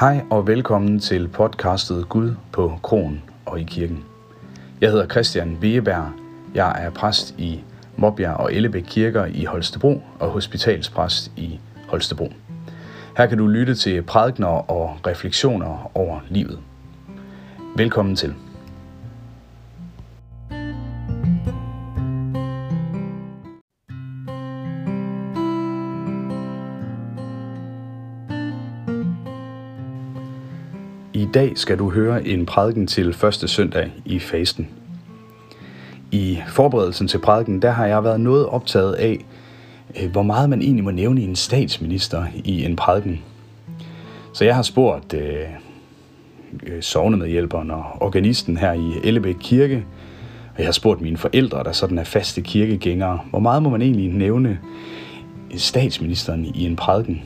Hej og velkommen til podcastet Gud på Kronen og i kirken. Jeg hedder Christian Wegeberg. Jeg er præst i Mobjerg og Ellebæk Kirker i Holstebro og hospitalspræst i Holstebro. Her kan du lytte til prædikner og refleksioner over livet. Velkommen til. I dag skal du høre en prædiken til første søndag i fasten. I forberedelsen til prædiken, der har jeg været noget optaget af, øh, hvor meget man egentlig må nævne en statsminister i en prædiken. Så jeg har spurgt øh, øh, sovnemedhjælperen og organisten her i Ellebæk Kirke, og jeg har spurgt mine forældre, der sådan er faste kirkegængere, hvor meget må man egentlig nævne statsministeren i en prædiken?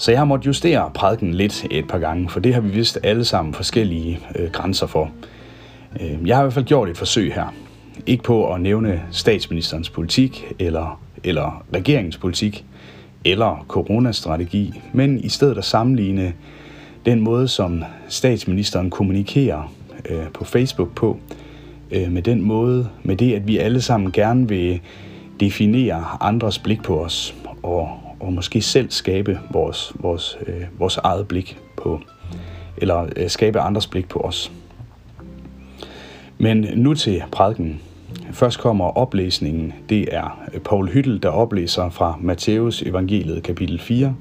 Så jeg har måttet justere prædiken lidt et par gange, for det har vi vist alle sammen forskellige øh, grænser for. Øh, jeg har i hvert fald gjort et forsøg her. Ikke på at nævne statsministerens politik, eller, eller regeringens politik, eller coronastrategi, men i stedet at sammenligne den måde, som statsministeren kommunikerer øh, på Facebook på, øh, med den måde, med det, at vi alle sammen gerne vil definere andres blik på os, og, og måske selv skabe vores, vores, øh, vores eget blik på, eller øh, skabe andres blik på os. Men nu til prædiken. Først kommer oplæsningen. Det er øh, Paul Hyttel, der oplæser fra Matthæus evangeliet kapitel 4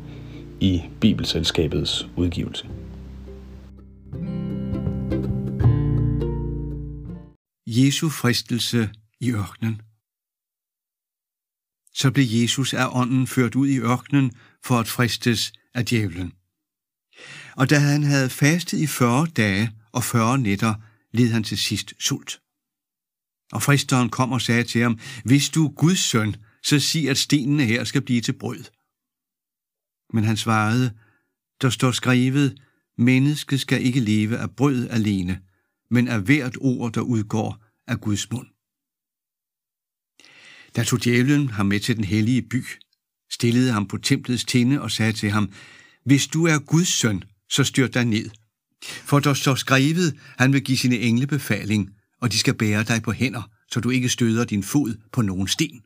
i Bibelselskabets udgivelse. Jesu fristelse i ørkenen. Så blev Jesus af ånden ført ud i ørkenen for at fristes af djævlen. Og da han havde fastet i 40 dage og 40 nætter, led han til sidst sult. Og fristeren kom og sagde til ham, hvis du er Guds søn, så sig, at stenene her skal blive til brød. Men han svarede, der står skrevet, mennesket skal ikke leve af brød alene, men af hvert ord, der udgår af Guds mund. Da tog djævlen ham med til den hellige by, stillede ham på templets tinde og sagde til ham, hvis du er Guds søn, så styr dig ned. For der står skrevet, han vil give sine engle befaling, og de skal bære dig på hænder, så du ikke støder din fod på nogen sten.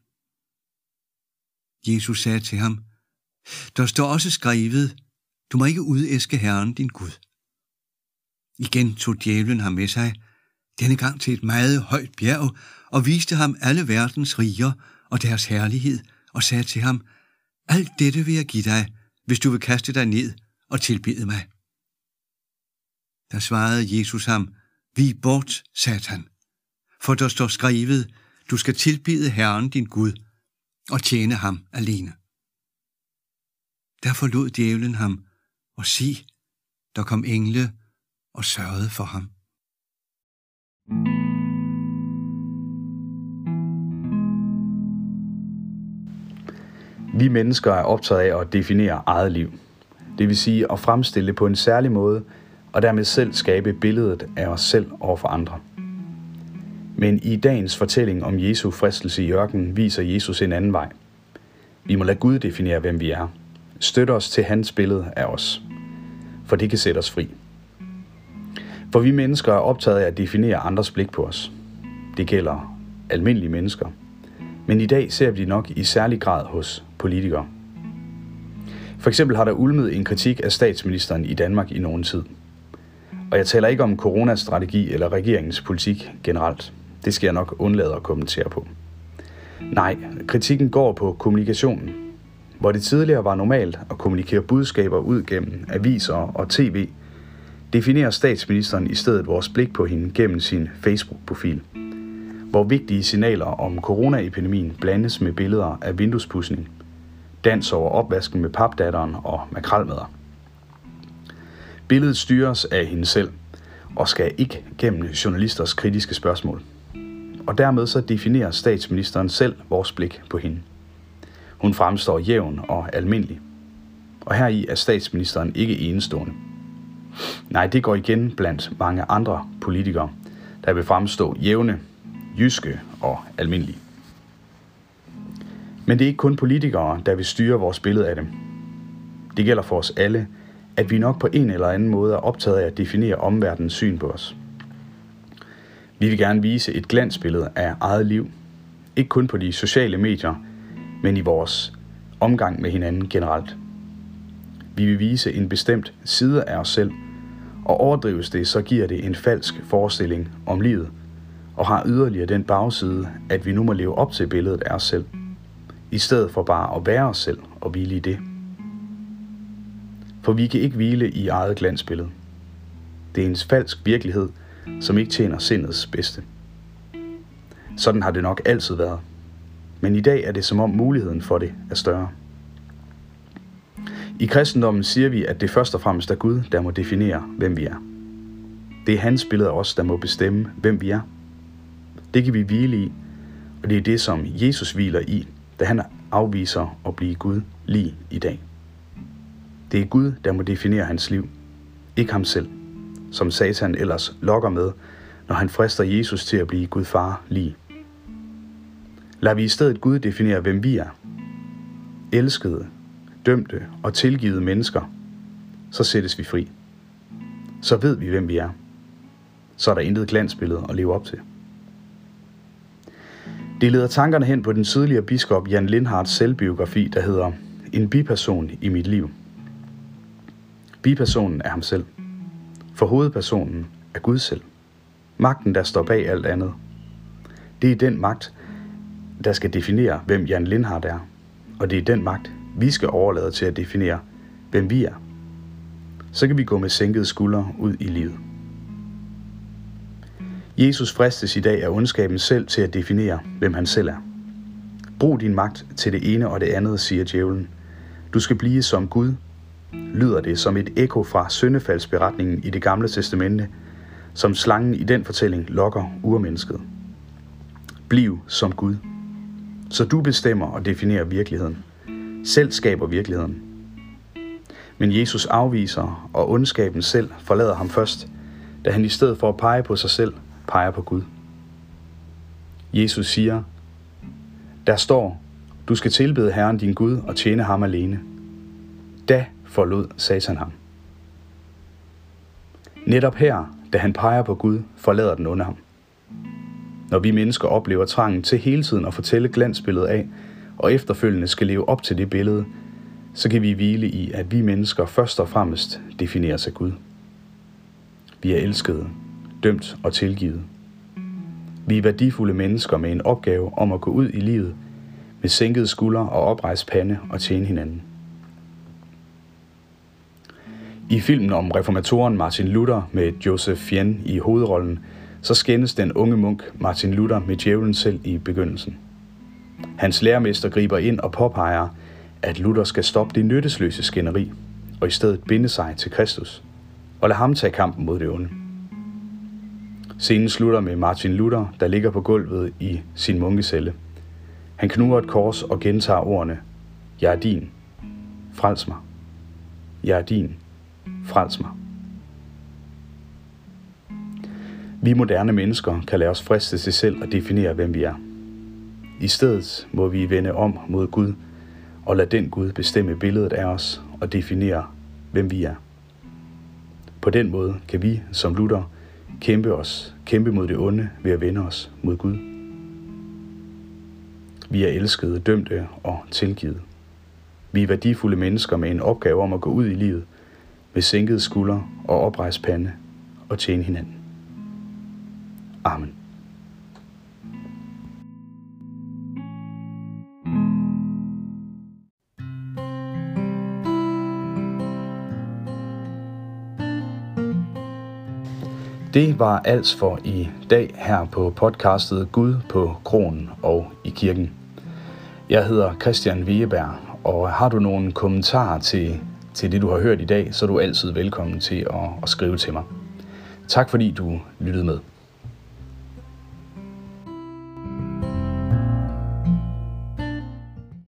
Jesus sagde til ham, der står også skrevet, du må ikke udæske Herren din Gud. Igen tog djævlen ham med sig, denne gang til et meget højt bjerg, og viste ham alle verdens riger og deres herlighed, og sagde til ham, alt dette vil jeg give dig, hvis du vil kaste dig ned og tilbede mig. Der svarede Jesus ham, vi bort, satan, for der står skrevet, du skal tilbede Herren din Gud og tjene ham alene. Der forlod djævlen ham, og sig, der kom engle og sørgede for ham. Vi mennesker er optaget af at definere eget liv. Det vil sige at fremstille det på en særlig måde, og dermed selv skabe billedet af os selv over for andre. Men i dagens fortælling om Jesu fristelse i ørkenen viser Jesus en anden vej. Vi må lade Gud definere, hvem vi er. Støtte os til hans billede af os. For det kan sætte os fri. For vi mennesker er optaget af at definere andres blik på os. Det gælder almindelige mennesker. Men i dag ser vi det nok i særlig grad hos politikere. For eksempel har der ulmet en kritik af statsministeren i Danmark i nogen tid. Og jeg taler ikke om coronastrategi eller regeringens politik generelt. Det skal jeg nok undlade at kommentere på. Nej, kritikken går på kommunikationen. Hvor det tidligere var normalt at kommunikere budskaber ud gennem aviser og tv, definerer statsministeren i stedet vores blik på hende gennem sin Facebook-profil. Hvor vigtige signaler om coronaepidemien blandes med billeder af vinduespudsning, dans over opvasken med papdatteren og makralmadder. Billedet styres af hende selv og skal ikke gennem journalisters kritiske spørgsmål. Og dermed så definerer statsministeren selv vores blik på hende. Hun fremstår jævn og almindelig. Og heri er statsministeren ikke enestående. Nej, det går igen blandt mange andre politikere, der vil fremstå jævne, jyske og almindelige. Men det er ikke kun politikere, der vil styre vores billede af dem. Det gælder for os alle, at vi nok på en eller anden måde er optaget af at definere omverdens syn på os. Vi vil gerne vise et glansbillede af eget liv, ikke kun på de sociale medier, men i vores omgang med hinanden generelt. Vi vil vise en bestemt side af os selv, og overdrives det, så giver det en falsk forestilling om livet, og har yderligere den bagside, at vi nu må leve op til billedet af os selv, i stedet for bare at være os selv og hvile i det. For vi kan ikke hvile i eget glansbillede. Det er en falsk virkelighed, som ikke tjener sindets bedste. Sådan har det nok altid været. Men i dag er det som om muligheden for det er større. I kristendommen siger vi, at det først og fremmest er Gud, der må definere, hvem vi er. Det er hans billede af os, der må bestemme, hvem vi er. Det kan vi hvile i, og det er det, som Jesus hviler i, da han afviser at blive Gud lige i dag. Det er Gud, der må definere hans liv, ikke ham selv, som Satan ellers lokker med, når han frister Jesus til at blive Gud far lige. Lad vi i stedet Gud definere, hvem vi er. Elskede, dømte og tilgivede mennesker, så sættes vi fri. Så ved vi, hvem vi er. Så er der intet glansbillede at leve op til. Det leder tankerne hen på den tidligere biskop Jan Lindhards selvbiografi, der hedder En biperson i mit liv. Bipersonen er ham selv. For hovedpersonen er Gud selv. Magten, der står bag alt andet. Det er den magt, der skal definere, hvem Jan Lindhardt er. Og det er den magt, vi skal overlade til at definere, hvem vi er. Så kan vi gå med sænkede skuldre ud i livet. Jesus fristes i dag af ondskaben selv til at definere, hvem han selv er. Brug din magt til det ene og det andet, siger djævlen. Du skal blive som Gud, lyder det som et ekko fra syndefaldsberetningen i det gamle testamente, som slangen i den fortælling lokker urmennesket. Bliv som Gud. Så du bestemmer og definerer virkeligheden. Selv skaber virkeligheden. Men Jesus afviser, og ondskaben selv forlader ham først, da han i stedet for at pege på sig selv, peger på Gud. Jesus siger, der står, du skal tilbede Herren din Gud og tjene ham alene. Da forlod Satan ham. Netop her, da han peger på Gud, forlader den under ham. Når vi mennesker oplever trangen til hele tiden at fortælle glansbilledet af, og efterfølgende skal leve op til det billede, så kan vi hvile i, at vi mennesker først og fremmest defineres af Gud. Vi er elskede, dømt og tilgivet. Vi er værdifulde mennesker med en opgave om at gå ud i livet med sænkede skuldre og oprejst pande og tjene hinanden. I filmen om reformatoren Martin Luther med Joseph Fien i hovedrollen, så skændes den unge munk Martin Luther med djævlen selv i begyndelsen. Hans lærermester griber ind og påpeger, at Luther skal stoppe det nyttesløse skænderi og i stedet binde sig til Kristus og lade ham tage kampen mod det onde. Scenen slutter med Martin Luther, der ligger på gulvet i sin munkecelle. Han knuger et kors og gentager ordene, Jeg er din. Frels mig. Jeg er din. Frels mig. Vi moderne mennesker kan lade os friste til selv at definere, hvem vi er. I stedet må vi vende om mod Gud og lade den Gud bestemme billedet af os og definere, hvem vi er. På den måde kan vi, som Luther, kæmpe os, kæmpe mod det onde ved at vende os mod Gud. Vi er elskede, dømte og tilgivet. Vi er værdifulde mennesker med en opgave om at gå ud i livet med sænkede skuldre og oprejst pande og tjene hinanden. Amen. Det var alt for i dag her på podcastet Gud på kronen og i kirken. Jeg hedder Christian Wieberg, og har du nogle kommentarer til, til det, du har hørt i dag, så er du altid velkommen til at, at skrive til mig. Tak fordi du lyttede med.